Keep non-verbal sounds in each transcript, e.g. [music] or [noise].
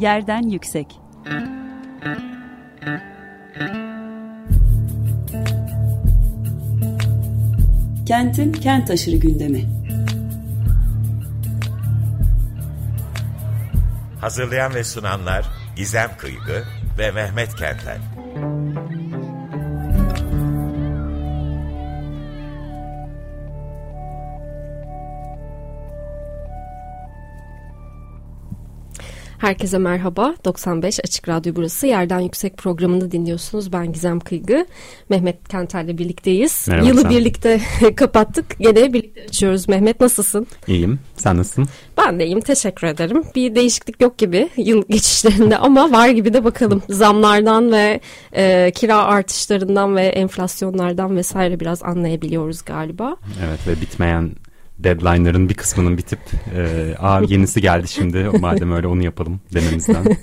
Yerden Yüksek Kentin kent aşırı gündemi Hazırlayan ve sunanlar Gizem Kıygı ve Mehmet Kenten. Herkese merhaba. 95 Açık Radyo burası. Yerden Yüksek programını dinliyorsunuz. Ben Gizem Kıygı. Mehmet Kenter'le birlikteyiz. Merhaba, Yılı sen. birlikte [laughs] kapattık. Gene birlikte açıyoruz. Mehmet nasılsın? İyiyim. Sen nasılsın? Ben de iyiyim. Teşekkür ederim. Bir değişiklik yok gibi yıl geçişlerinde [laughs] ama var gibi de bakalım. Zamlardan ve e, kira artışlarından ve enflasyonlardan vesaire biraz anlayabiliyoruz galiba. Evet ve bitmeyen deadline'ların bir kısmının bitip e, aa yenisi geldi şimdi madem öyle onu yapalım dememizden. [laughs]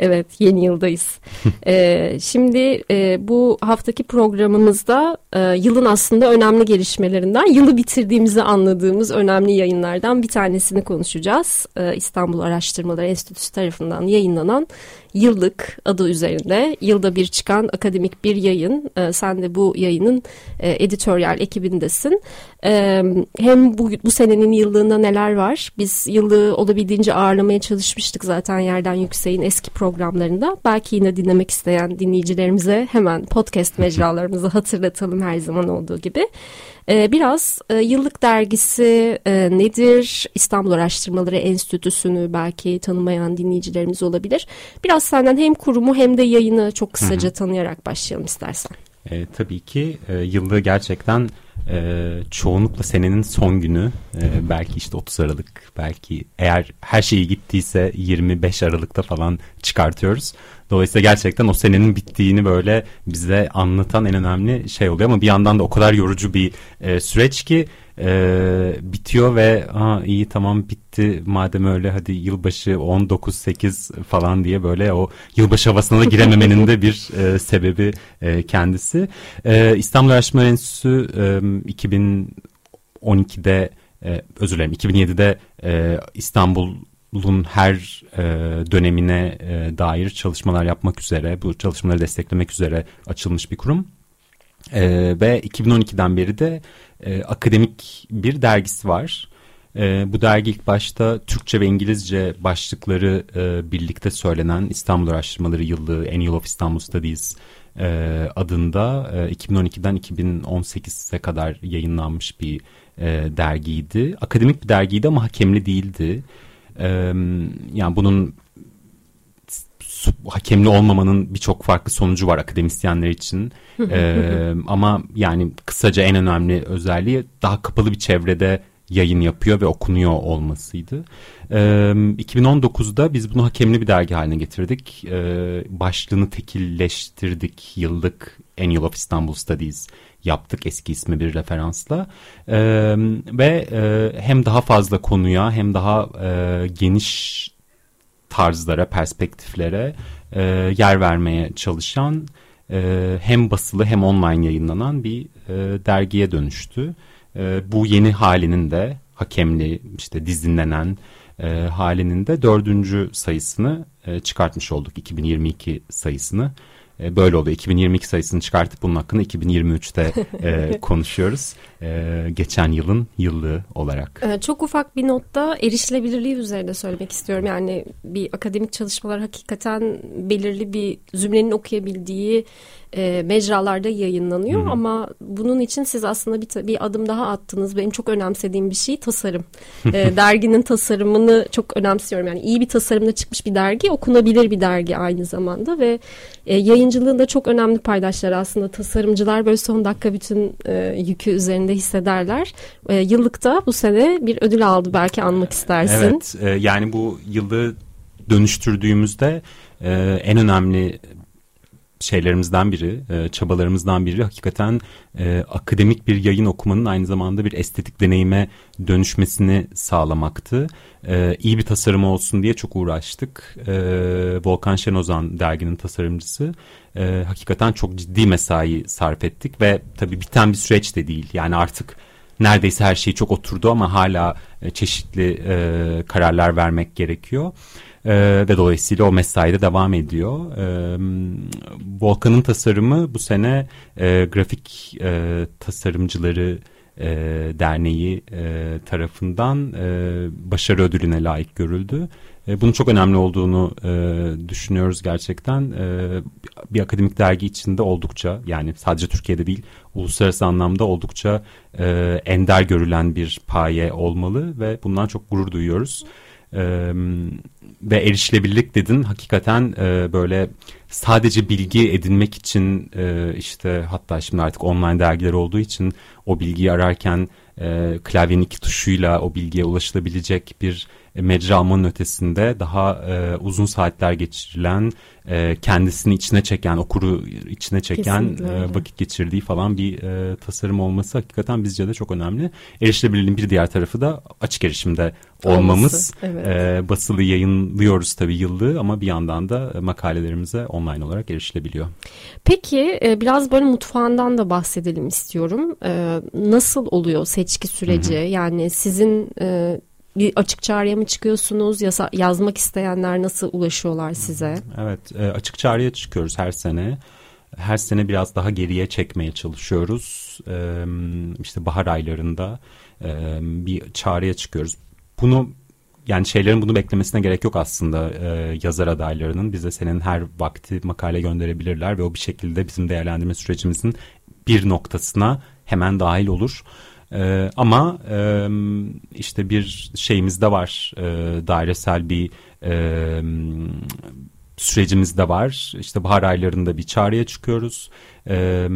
Evet yeni yıldayız. Ee, şimdi e, bu haftaki programımızda e, yılın aslında önemli gelişmelerinden yılı bitirdiğimizi anladığımız önemli yayınlardan bir tanesini konuşacağız. Ee, İstanbul Araştırmaları Enstitüsü tarafından yayınlanan yıllık adı üzerinde yılda bir çıkan akademik bir yayın. Ee, sen de bu yayının e, editoryal ekibindesin. Ee, hem bu, bu senenin yıllığında neler var? Biz yıllığı olabildiğince ağırlamaya çalışmıştık zaten yerden yükseğin eski programlarında. Belki yine dinlemek isteyen dinleyicilerimize hemen podcast mecralarımızı hatırlatalım her zaman olduğu gibi. Ee, biraz e, yıllık dergisi e, nedir? İstanbul Araştırmaları Enstitüsü'nü belki tanımayan dinleyicilerimiz olabilir. Biraz senden hem kurumu hem de yayını çok kısaca tanıyarak başlayalım istersen. E, tabii ki e, yılda gerçekten e, çoğunlukla senenin son günü e, belki işte 30 Aralık belki eğer her şey iyi gittiyse 25 Aralık'ta falan çıkartıyoruz. Dolayısıyla gerçekten o senenin bittiğini böyle bize anlatan en önemli şey oluyor ama bir yandan da o kadar yorucu bir e, süreç ki e, bitiyor ve ha iyi tamam bitti madem öyle hadi yılbaşı 19-8 falan diye böyle o yılbaşı havasına da girememenin de bir e, sebebi e, kendisi. E, İstanbul Araştırma Enstitüsü e, 2012'de e, özür dilerim 2007'de e, İstanbul'un her e, dönemine e, dair çalışmalar yapmak üzere bu çalışmaları desteklemek üzere açılmış bir kurum. E, ve 2012'den beri de e, akademik bir dergisi var. E, bu dergi ilk başta Türkçe ve İngilizce başlıkları e, birlikte söylenen İstanbul Araştırmaları Yıllığı Annual of Istanbul Studies e, adında e, 2012'den 2018'e kadar yayınlanmış bir e, dergiydi. Akademik bir dergiydi ama hakemli değildi. Yani bunun hakemli olmamanın birçok farklı sonucu var akademisyenler için. [laughs] Ee, ama yani kısaca en önemli özelliği daha kapalı bir çevrede yayın yapıyor ve okunuyor olmasıydı. Ee, 2019'da biz bunu hakemli bir dergi haline getirdik. Ee, başlığını tekilleştirdik. Yıllık Annual of Istanbul Studies yaptık eski ismi bir referansla. Ee, ve e, hem daha fazla konuya hem daha e, geniş tarzlara, perspektiflere e, yer vermeye çalışan e, hem basılı hem online yayınlanan bir e, dergiye dönüştü. E, bu yeni halinin de hakemli işte dizinlenen e, halinin de dördüncü sayısını e, çıkartmış olduk 2022 sayısını. E, böyle oluyor 2022 sayısını çıkartıp bunun hakkında 2023'te [laughs] e, konuşuyoruz. E, geçen yılın yıllığı olarak. Ee, Çok ufak bir notta erişilebilirliği üzerinde söylemek istiyorum. Yani bir akademik çalışmalar hakikaten belirli bir zümrenin okuyabildiği e, mecralarda yayınlanıyor. Ama bunun için siz aslında bir, bir adım daha attınız. Benim çok önemsediğim bir şey tasarım. [laughs] E, derginin tasarımını çok önemsiyorum. Yani iyi bir tasarımla çıkmış bir dergi, okunabilir bir dergi aynı zamanda ve e, yayıncılığında çok önemli paydaşlar aslında tasarımcılar böyle son dakika bütün e, yükü üzerinde hissederler. E, yıllıkta bu sene bir ödül aldı belki anmak istersin. Evet e, yani bu yılı dönüştürdüğümüzde e, en önemli şeylerimizden biri, e, çabalarımızdan biri hakikaten e, akademik bir yayın okumanın aynı zamanda bir estetik deneyime dönüşmesini sağlamaktı. E, iyi bir tasarım olsun diye çok uğraştık. E, Volkan Şenozan derginin tasarımcısı. Hakikaten çok ciddi mesai sarf ettik ve tabii biten bir süreç de değil. Yani artık neredeyse her şey çok oturdu ama hala e, çeşitli e, kararlar vermek gerekiyor. E, ve dolayısıyla o mesai de devam ediyor. E, Volkan'ın tasarımı bu sene e, grafik e, tasarımcıları e, Derneği e, tarafından e, başarı ödülüne layık görüldü. E, bunun çok önemli olduğunu e, düşünüyoruz gerçekten. E, bir akademik dergi içinde oldukça yani sadece Türkiye'de değil uluslararası anlamda oldukça e, ender görülen bir paye olmalı ve bundan çok gurur duyuyoruz. E, ve erişilebilirlik dedin hakikaten e, böyle sadece bilgi edinmek için e, işte hatta şimdi artık online dergiler olduğu için o bilgiyi ararken e, klavyenin iki tuşuyla o bilgiye ulaşılabilecek bir e, mecra almanın ötesinde daha e, uzun saatler geçirilen e, kendisini içine çeken okuru içine çeken e, vakit geçirdiği falan bir e, tasarım olması hakikaten bizce de çok önemli. Erişilebilirliğin bir diğer tarafı da açık erişimde olmamız. evet. e, basılı yayınlıyoruz tabii yıllığı ama bir yandan da makalelerimize online olarak erişilebiliyor. Peki e, biraz böyle mutfağından da bahsedelim istiyorum. E, nasıl oluyor seçki süreci? Hı hı. Yani sizin e, açık çağrıya mı çıkıyorsunuz? Yasa, yazmak isteyenler nasıl ulaşıyorlar size? Evet e, açık çağrıya çıkıyoruz her sene. Her sene biraz daha geriye çekmeye çalışıyoruz. E, işte bahar aylarında e, bir çağrıya çıkıyoruz. Bunu yani şeylerin bunu beklemesine gerek yok aslında e, yazar adaylarının. Bize senin her vakti makale gönderebilirler ve o bir şekilde bizim değerlendirme sürecimizin bir noktasına hemen dahil olur. E, ama e, işte bir şeyimiz de var e, dairesel bir e, sürecimiz de var. İşte bahar aylarında bir çağrıya çıkıyoruz. E,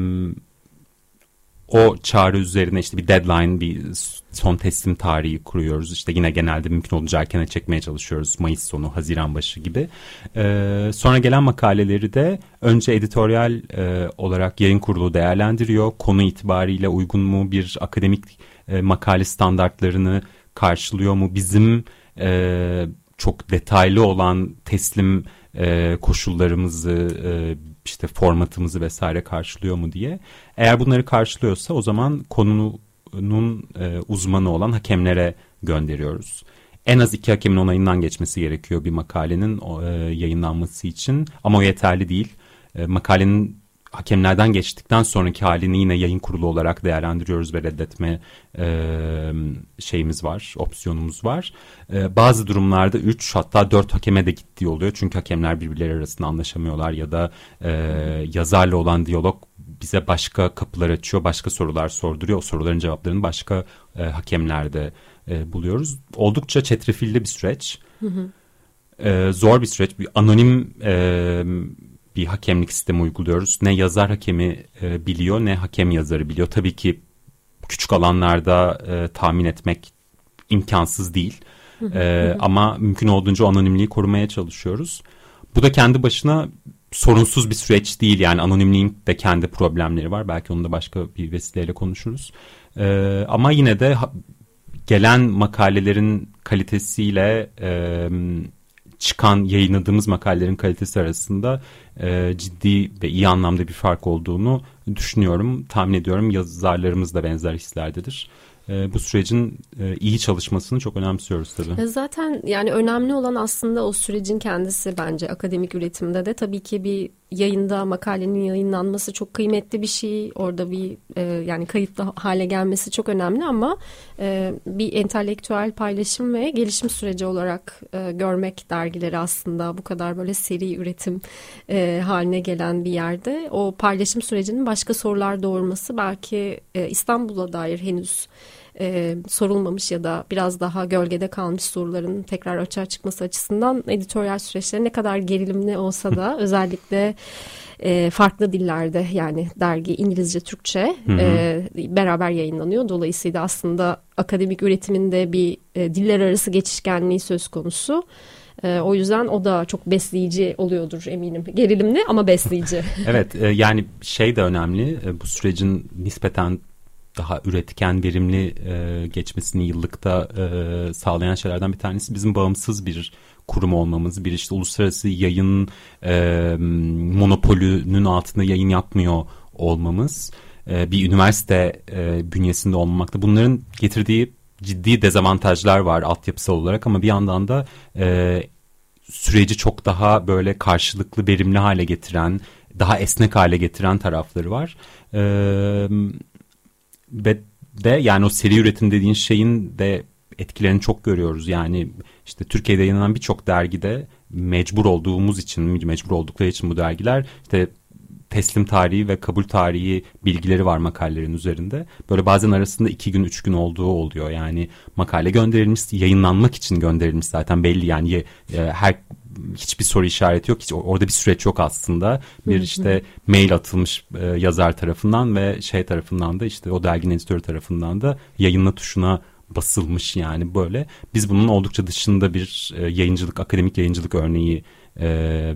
o çağrı üzerine işte bir deadline, bir son teslim tarihi kuruyoruz. İşte yine genelde mümkün olunca erkene çekmeye çalışıyoruz. Mayıs sonu, Haziran başı gibi. Ee, sonra gelen makaleleri de önce editoryal e, olarak yayın kurulu değerlendiriyor. Konu itibariyle uygun mu bir akademik e, makale standartlarını karşılıyor mu? Bizim e, çok detaylı olan teslim e, koşullarımızı e, işte formatımızı vesaire karşılıyor mu diye. Eğer bunları karşılıyorsa o zaman konunun e, uzmanı olan hakemlere gönderiyoruz. En az iki hakemin onayından geçmesi gerekiyor bir makalenin e, yayınlanması için ama o yeterli değil. E, makalenin hakemlerden geçtikten sonraki halini yine yayın kurulu olarak değerlendiriyoruz ve reddetme e, şeyimiz var, opsiyonumuz var. E, bazı durumlarda 3 hatta 4 hakeme de gittiği oluyor. Çünkü hakemler birbirleri arasında anlaşamıyorlar ya da e, yazarla olan diyalog bize başka kapılar açıyor, başka sorular sorduruyor. O soruların cevaplarını başka e, hakemlerde e, buluyoruz. Oldukça çetrefilli bir süreç. Hı hı. E, zor bir süreç. Bir anonim e, bir hakemlik sistemi uyguluyoruz. Ne yazar hakemi e, biliyor ne hakem yazarı biliyor. Tabii ki küçük alanlarda e, tahmin etmek imkansız değil. e, ama mümkün olduğunca anonimliği korumaya çalışıyoruz. Bu da kendi başına sorunsuz bir süreç değil yani anonimliğin de kendi problemleri var. Belki onu da başka bir vesileyle konuşuruz. E, ama yine de gelen makalelerin kalitesiyle e, çıkan yayınladığımız makalelerin kalitesi arasında e, ciddi ve iyi anlamda bir fark olduğunu düşünüyorum. Tahmin ediyorum yazarlarımız da benzer hislerdedir bu sürecin e, iyi çalışmasını çok önemsiyoruz tabii. Zaten yani önemli olan aslında o sürecin kendisi bence akademik üretimde de tabii ki bir yayında makalenin yayınlanması çok kıymetli bir şey. Orada bir e, yani kayıtlı hale gelmesi çok önemli ama e, bir entelektüel paylaşım ve gelişim süreci olarak e, görmek dergileri aslında bu kadar böyle seri üretim e, haline gelen bir yerde o paylaşım sürecinin başka sorular doğurması belki e, İstanbul'a dair henüz e, sorulmamış ya da biraz daha gölgede kalmış soruların tekrar açığa çıkması açısından editoryal süreçleri ne kadar gerilimli olsa da [laughs] özellikle e, farklı dillerde yani dergi İngilizce, Türkçe E, beraber yayınlanıyor. Dolayısıyla aslında akademik üretiminde bir e, diller arası geçişkenliği söz konusu. E, o yüzden o da çok besleyici oluyordur eminim. Gerilimli ama besleyici. [laughs] evet e, yani şey de önemli e, bu sürecin nispeten daha üretken, verimli e, geçmesini yıllıkta e, sağlayan şeylerden bir tanesi bizim bağımsız bir kurum olmamız, bir işte uluslararası yayın e, monopolünün altında yayın yapmıyor olmamız. e, bir üniversite e, bünyesinde olmamakta. Bunların getirdiği ciddi dezavantajlar var altyapısal olarak ama bir yandan da e, süreci çok daha böyle karşılıklı verimli hale getiren, daha esnek hale getiren tarafları var. E, ve de yani o seri üretim dediğin şeyin de etkilerini çok görüyoruz. Yani işte Türkiye'de yayınlanan birçok dergide mecbur olduğumuz için, mecbur oldukları için bu dergiler işte teslim tarihi ve kabul tarihi bilgileri var makalelerin üzerinde. Böyle bazen arasında iki gün üç gün olduğu oluyor. Yani makale gönderilmiş, yayınlanmak için gönderilmiş zaten belli yani e, her hiçbir soru işareti yok. Hiç, orada bir süreç yok aslında. Bir işte mail atılmış e, yazar tarafından ve şey tarafından da işte o derginin editörü tarafından da yayınla tuşuna basılmış yani böyle. Biz bunun oldukça dışında bir e, yayıncılık, akademik yayıncılık örneği e,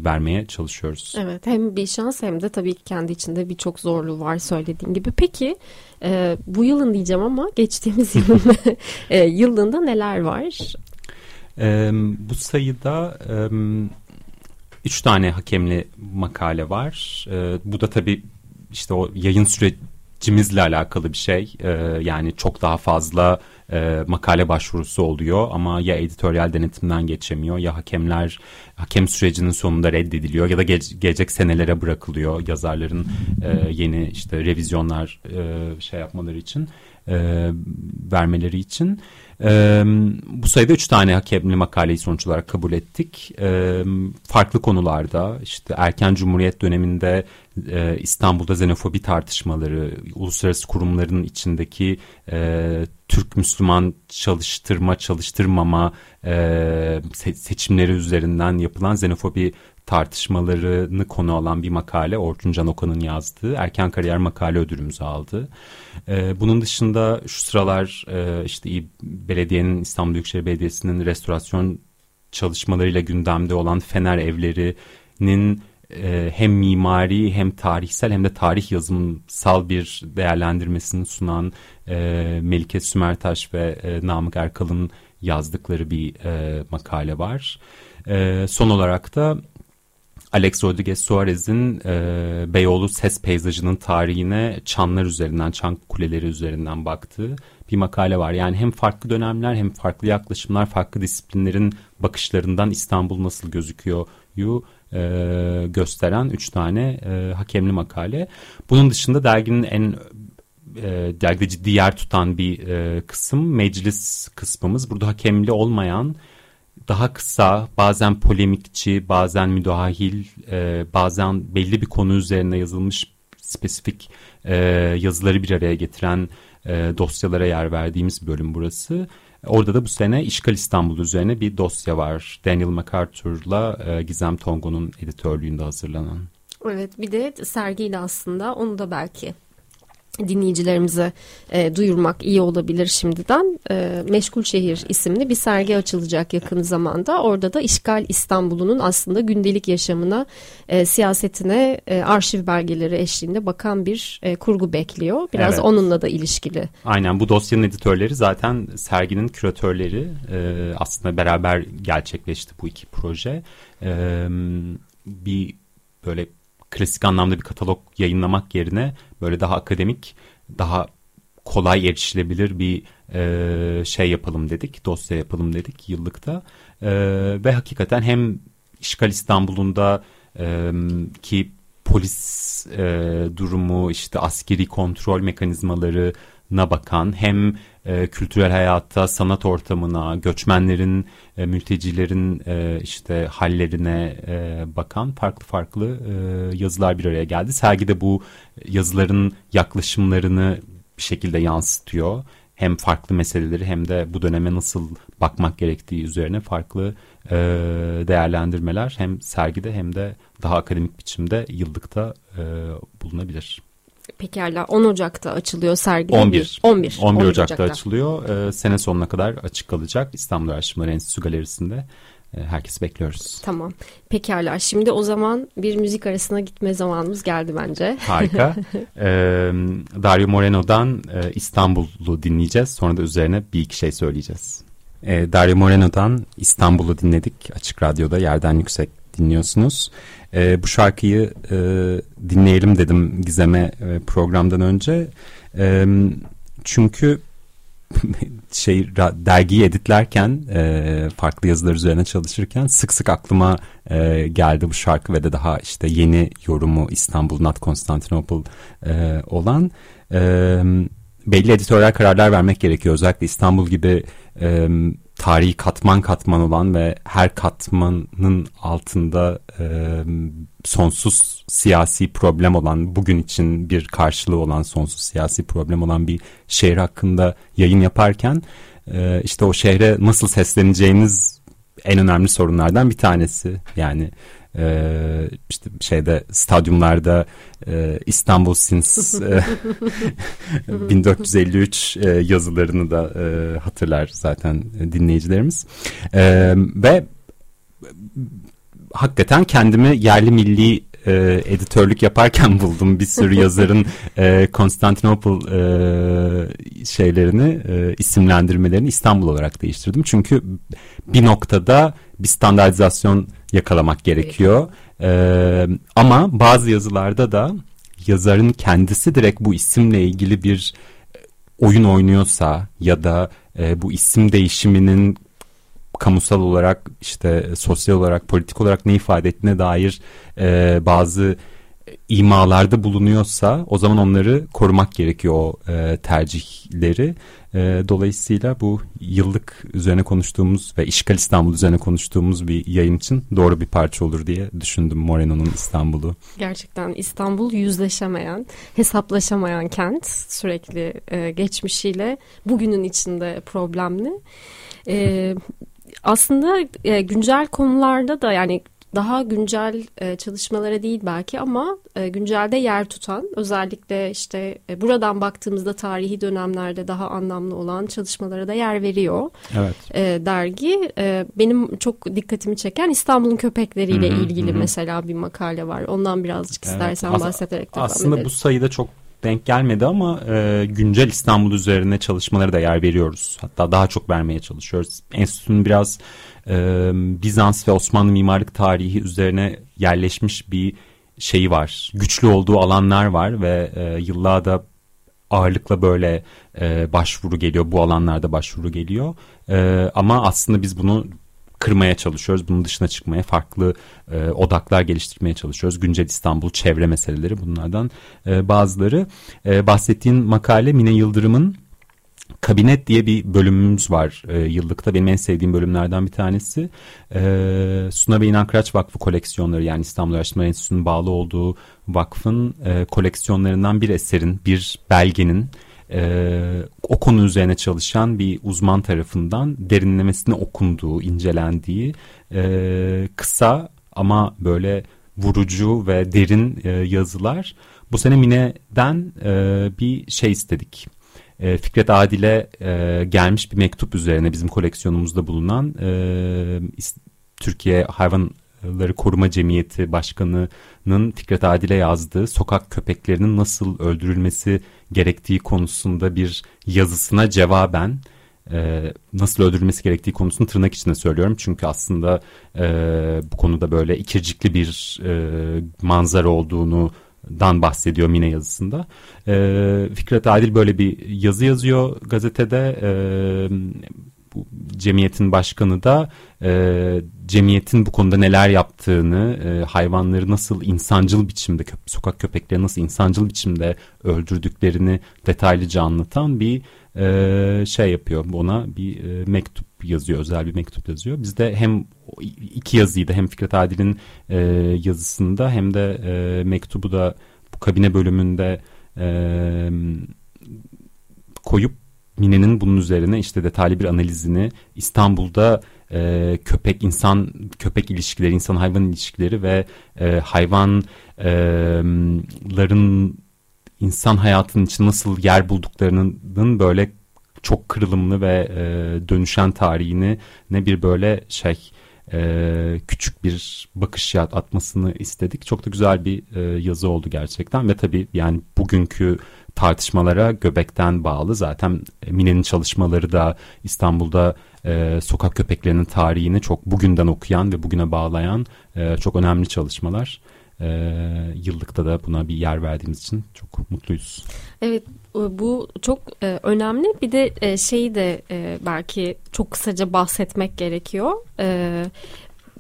vermeye çalışıyoruz. Evet hem bir şans hem de tabii ki kendi içinde birçok zorluğu var söylediğin gibi. Peki e, bu yılın diyeceğim ama geçtiğimiz yılın [laughs] e, yılında neler var? E, bu sayıda e, üç tane hakemli makale var. E, bu da tabii işte o yayın sürecimizle alakalı bir şey. E, yani çok daha fazla e, makale başvurusu oluyor ama ya editoryal denetimden geçemiyor ya hakemler hakem sürecinin sonunda reddediliyor ya da ge gelecek senelere bırakılıyor yazarların e, yeni işte revizyonlar e, şey yapmaları için e, vermeleri için. E, bu sayıda üç tane hakemli makaleyi sonuç olarak kabul ettik. E, farklı konularda işte erken cumhuriyet döneminde e, İstanbul'da xenofobi tartışmaları, uluslararası kurumların içindeki e, Türk Müslüman çalıştırma çalıştırmama e, seçimleri üzerinden yapılan xenofobi tartışmalarını konu alan bir makale Orçun Can Okan'ın yazdığı erken kariyer makale ödülümüzü aldı. Ee, bunun dışında şu sıralar e, işte belediyenin İstanbul Büyükşehir Belediyesi'nin restorasyon çalışmalarıyla gündemde olan Fener evlerinin e, hem mimari hem tarihsel hem de tarih yazımsal bir değerlendirmesini sunan e, Melike Sümertaş ve e, Namık Erkal'ın yazdıkları bir e, makale var. E, son olarak da Alex Rodriguez Suarez'in e, Beyoğlu ses peyzajının tarihine çanlar üzerinden, çan kuleleri üzerinden baktığı bir makale var. Yani hem farklı dönemler hem farklı yaklaşımlar, farklı disiplinlerin bakışlarından İstanbul nasıl gözüküyor yu e, gösteren üç tane e, hakemli makale. Bunun dışında derginin en e, dergide ciddi yer tutan bir e, kısım meclis kısmımız. Burada hakemli olmayan daha kısa, bazen polemikçi, bazen müdahil, e, bazen belli bir konu üzerine yazılmış spesifik e, yazıları bir araya getiren e, dosyalara yer verdiğimiz bölüm burası. Orada da bu sene İşgal İstanbul üzerine bir dosya var. Daniel MacArthur'la e, Gizem Tongo'nun editörlüğünde hazırlanan. Evet bir de sergiyle aslında onu da belki dinleyicilerimize e, duyurmak iyi olabilir şimdiden. E, Meşgul Şehir isimli bir sergi açılacak yakın zamanda. Orada da İşgal İstanbul'un aslında gündelik yaşamına, e, siyasetine, e, arşiv belgeleri eşliğinde bakan bir e, kurgu bekliyor. Biraz evet. onunla da ilişkili. Aynen bu dosyanın editörleri zaten serginin küratörleri e, aslında beraber gerçekleşti bu iki proje. E, bir böyle klasik anlamda bir katalog yayınlamak yerine böyle daha akademik, daha kolay erişilebilir bir e, şey yapalım dedik, dosya yapalım dedik yıllıkta. E, ve hakikaten hem İşgal İstanbul'unda e, ki polis e, durumu, işte askeri kontrol mekanizmaları na bakan hem e, kültürel hayatta, sanat ortamına, göçmenlerin, e, mültecilerin e, işte hallerine e, bakan farklı farklı e, yazılar bir araya geldi. Sergide bu yazıların yaklaşımlarını bir şekilde yansıtıyor. Hem farklı meseleleri hem de bu döneme nasıl bakmak gerektiği üzerine farklı e, değerlendirmeler hem sergide hem de daha akademik biçimde yıllıkta e, bulunabilir. Pekala 10 Ocak'ta açılıyor sergi. 11. 11. 11, 11 Ocak'ta, Ocak'ta açılıyor. Ee, sene sonuna kadar açık kalacak İstanbul Araştırmaları Enstitüsü Galerisi'nde. Ee, herkesi bekliyoruz. Tamam. Pekala. Şimdi o zaman bir müzik arasına gitme zamanımız geldi bence. Harika. [laughs] ee, Dario Moreno'dan e, İstanbul'u dinleyeceğiz. Sonra da üzerine bir iki şey söyleyeceğiz. Ee, Dario Moreno'dan İstanbul'u dinledik. Açık Radyo'da yerden yüksek dinliyorsunuz. E, bu şarkıyı e, dinleyelim dedim Gizem'e e, programdan önce. E, çünkü [laughs] şey dergiyi editlerken e, farklı yazılar üzerine çalışırken sık sık aklıma e, geldi bu şarkı ve de daha işte yeni yorumu İstanbul Not Constantinople e, olan e, belli editörel kararlar vermek gerekiyor özellikle İstanbul gibi e, tarihi katman katman olan ve her katmanın altında e, sonsuz siyasi problem olan bugün için bir karşılığı olan sonsuz siyasi problem olan bir şehir hakkında yayın yaparken e, işte o şehre nasıl sesleneceğiniz en önemli sorunlardan bir tanesi. Yani e, işte şeyde stadyumlarda e, İstanbul Sins e, [laughs] 1453 e, yazılarını da e, hatırlar zaten dinleyicilerimiz e, ve hakikaten kendimi yerli milli e, editörlük yaparken [laughs] buldum bir sürü yazarın e, Constantinople e, şeylerini e, isimlendirmelerini İstanbul olarak değiştirdim. Çünkü bir noktada bir standartizasyon yakalamak gerekiyor. E, ama bazı yazılarda da yazarın kendisi direkt bu isimle ilgili bir oyun oynuyorsa ya da e, bu isim değişiminin kamusal olarak işte sosyal olarak politik olarak ne ifade ettiğine dair e, bazı imalarda bulunuyorsa o zaman onları korumak gerekiyor o e, tercihleri. E, dolayısıyla bu yıllık üzerine konuştuğumuz ve İşgal İstanbul üzerine konuştuğumuz bir yayın için doğru bir parça olur diye düşündüm Moreno'nun İstanbul'u. Gerçekten İstanbul yüzleşemeyen, hesaplaşamayan kent sürekli e, geçmişiyle bugünün içinde problemli. E, aslında e, güncel konularda da yani daha güncel e, çalışmalara değil belki ama e, güncelde yer tutan özellikle işte e, buradan baktığımızda tarihi dönemlerde daha anlamlı olan çalışmalara da yer veriyor. Evet. E, dergi e, benim çok dikkatimi çeken İstanbul'un köpekleriyle hı-hı, ilgili hı-hı. mesela bir makale var. Ondan birazcık evet. istersen As- bahsederek devam Aslında edelim. bu sayıda çok denk gelmedi ama e, güncel İstanbul üzerine çalışmaları da yer veriyoruz. Hatta daha çok vermeye çalışıyoruz. Enstitünün biraz e, Bizans ve Osmanlı mimarlık tarihi üzerine yerleşmiş bir şeyi var. Güçlü olduğu alanlar var ve e, yıllarda ağırlıkla böyle e, başvuru geliyor. Bu alanlarda başvuru geliyor. E, ama aslında biz bunu kırmaya çalışıyoruz. Bunun dışına çıkmaya, farklı e, odaklar geliştirmeye çalışıyoruz. Güncel İstanbul, çevre meseleleri bunlardan e, bazıları. E, bahsettiğin makale Mine Yıldırım'ın Kabinet diye bir bölümümüz var e, yıllıkta. Benim en sevdiğim bölümlerden bir tanesi. E, Suna Bey İnankıraç Vakfı koleksiyonları yani İstanbul Araştırma Enstitüsü'nün bağlı olduğu vakfın e, koleksiyonlarından bir eserin, bir belgenin e, o konu üzerine çalışan bir uzman tarafından derinlemesine okunduğu, incelendiği e, kısa ama böyle vurucu ve derin e, yazılar. Bu sene Mine'den e, bir şey istedik. E, Fikret Adil'e e, gelmiş bir mektup üzerine bizim koleksiyonumuzda bulunan e, Türkiye Hayvan Hayvanları Koruma Cemiyeti Başkanı'nın Fikret Adil'e yazdığı sokak köpeklerinin nasıl öldürülmesi gerektiği konusunda bir yazısına cevaben e, nasıl öldürülmesi gerektiği konusunu tırnak içinde söylüyorum. Çünkü aslında e, bu konuda böyle ikircikli bir e, manzara olduğunu dan bahsediyor Mine yazısında. E, Fikret Adil böyle bir yazı yazıyor gazetede. E, bu cemiyetin başkanı da e, cemiyetin bu konuda neler yaptığını, e, hayvanları nasıl insancıl biçimde, köp sokak köpekleri nasıl insancıl biçimde öldürdüklerini detaylıca anlatan bir e, şey yapıyor. Ona bir e, mektup yazıyor, özel bir mektup yazıyor. Biz de hem iki yazıyı da hem Fikret Adil'in e, yazısında hem de e, mektubu da bu kabine bölümünde e, koyup Mine'nin bunun üzerine işte detaylı bir analizini İstanbul'da e, köpek insan köpek ilişkileri, insan hayvan ilişkileri ve e, hayvanların insan hayatının için nasıl yer bulduklarının böyle çok kırılımlı ve e, dönüşen tarihini ne bir böyle şey e, küçük bir bakış atmasını istedik. Çok da güzel bir e, yazı oldu gerçekten ve tabii yani bugünkü tartışmalara göbekten bağlı. Zaten Mine'nin çalışmaları da İstanbul'da e, sokak köpeklerinin tarihini çok bugünden okuyan ve bugüne bağlayan e, çok önemli çalışmalar. E, yıllıkta da buna bir yer verdiğimiz için çok mutluyuz. Evet bu çok e, önemli. Bir de e, şeyi de e, belki çok kısaca bahsetmek gerekiyor. E,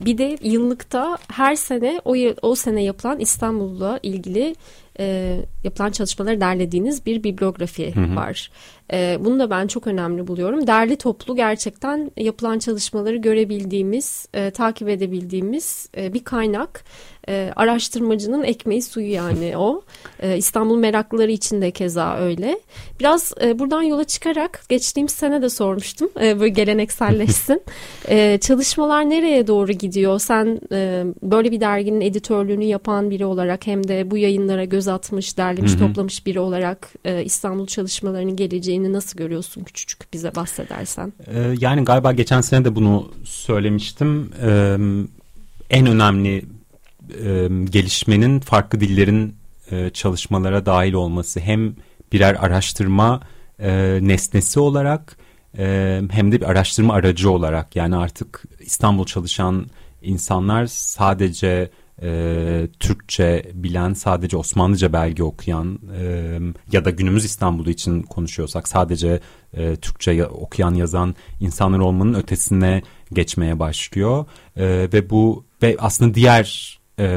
bir de yıllıkta her sene o, o sene yapılan İstanbul'la ilgili e, yapılan çalışmaları derlediğiniz bir bibliografi hı hı. var. E, bunu da ben çok önemli buluyorum. Derli toplu gerçekten yapılan çalışmaları görebildiğimiz, e, takip edebildiğimiz e, bir kaynak e, araştırmacının ekmeği suyu yani [laughs] o. E, İstanbul meraklıları için de keza öyle. Biraz e, buradan yola çıkarak geçtiğimiz sene de sormuştum. E, böyle gelenekselleşsin. [laughs] e, çalışmalar nereye doğru gidiyor? Sen e, böyle bir derginin editörlüğünü yapan biri olarak hem de bu yayınlara göz atmış, derlemiş, Hı-hı. toplamış biri olarak e, İstanbul çalışmalarının geleceğini nasıl görüyorsun küçücük bize bahsedersen? E, yani galiba geçen sene de bunu söylemiştim. E, en önemli e, gelişmenin farklı dillerin e, çalışmalara dahil olması hem birer araştırma e, nesnesi olarak e, hem de bir araştırma aracı olarak yani artık İstanbul çalışan insanlar sadece e, Türkçe bilen sadece Osmanlıca belge okuyan e, ya da günümüz İstanbul'u için konuşuyorsak sadece e, Türkçe okuyan yazan insanlar olmanın ötesine geçmeye başlıyor. E, ve bu ve aslında diğer e,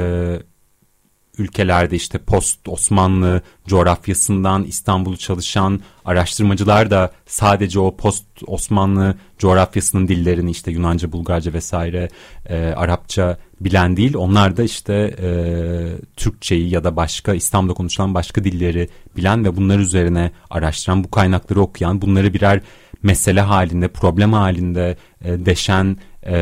ülkelerde işte post Osmanlı coğrafyasından İstanbul'u çalışan araştırmacılar da sadece o post Osmanlı coğrafyasının dillerini işte Yunanca, Bulgarca vesaire e, Arapça bilen değil. Onlar da işte e, Türkçeyi ya da başka İstanbul'da konuşulan başka dilleri bilen ve bunlar üzerine araştıran, bu kaynakları okuyan, bunları birer mesele halinde, problem halinde e, deşen e,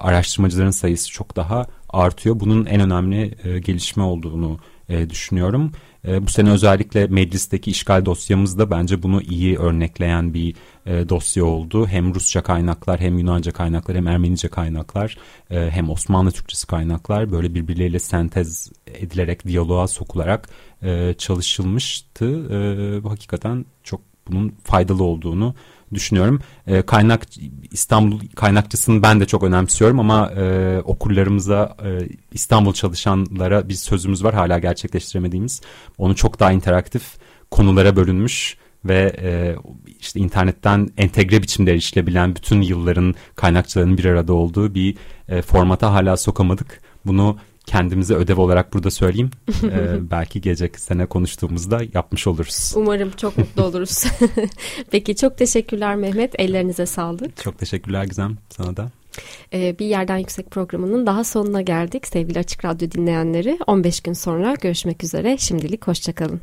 araştırmacıların sayısı çok daha artıyor. Bunun en önemli e, gelişme olduğunu e, düşünüyorum. E, bu sene özellikle meclisteki işgal dosyamızda bence bunu iyi örnekleyen bir e, dosya oldu. Hem Rusça kaynaklar hem Yunanca kaynaklar hem Ermenice kaynaklar e, hem Osmanlı Türkçesi kaynaklar böyle birbirleriyle sentez edilerek diyaloğa sokularak e, çalışılmıştı. E, hakikaten çok bunun faydalı olduğunu düşünüyorum. E, kaynak İstanbul kaynakçısını ben de çok önemsiyorum ama e, okurlarımıza e, İstanbul çalışanlara bir sözümüz var hala gerçekleştiremediğimiz. Onu çok daha interaktif konulara bölünmüş ve e, işte internetten entegre biçimde erişilebilen bütün yılların kaynakçılarının bir arada olduğu bir e, formata hala sokamadık. Bunu kendimize ödev olarak burada söyleyeyim. [laughs] ee, belki gelecek sene konuştuğumuzda yapmış oluruz. Umarım çok mutlu oluruz. [laughs] Peki çok teşekkürler Mehmet. Ellerinize sağlık. Çok teşekkürler Gizem sana da. Ee, bir Yerden Yüksek programının daha sonuna geldik sevgili Açık Radyo dinleyenleri. 15 gün sonra görüşmek üzere. Şimdilik hoşçakalın.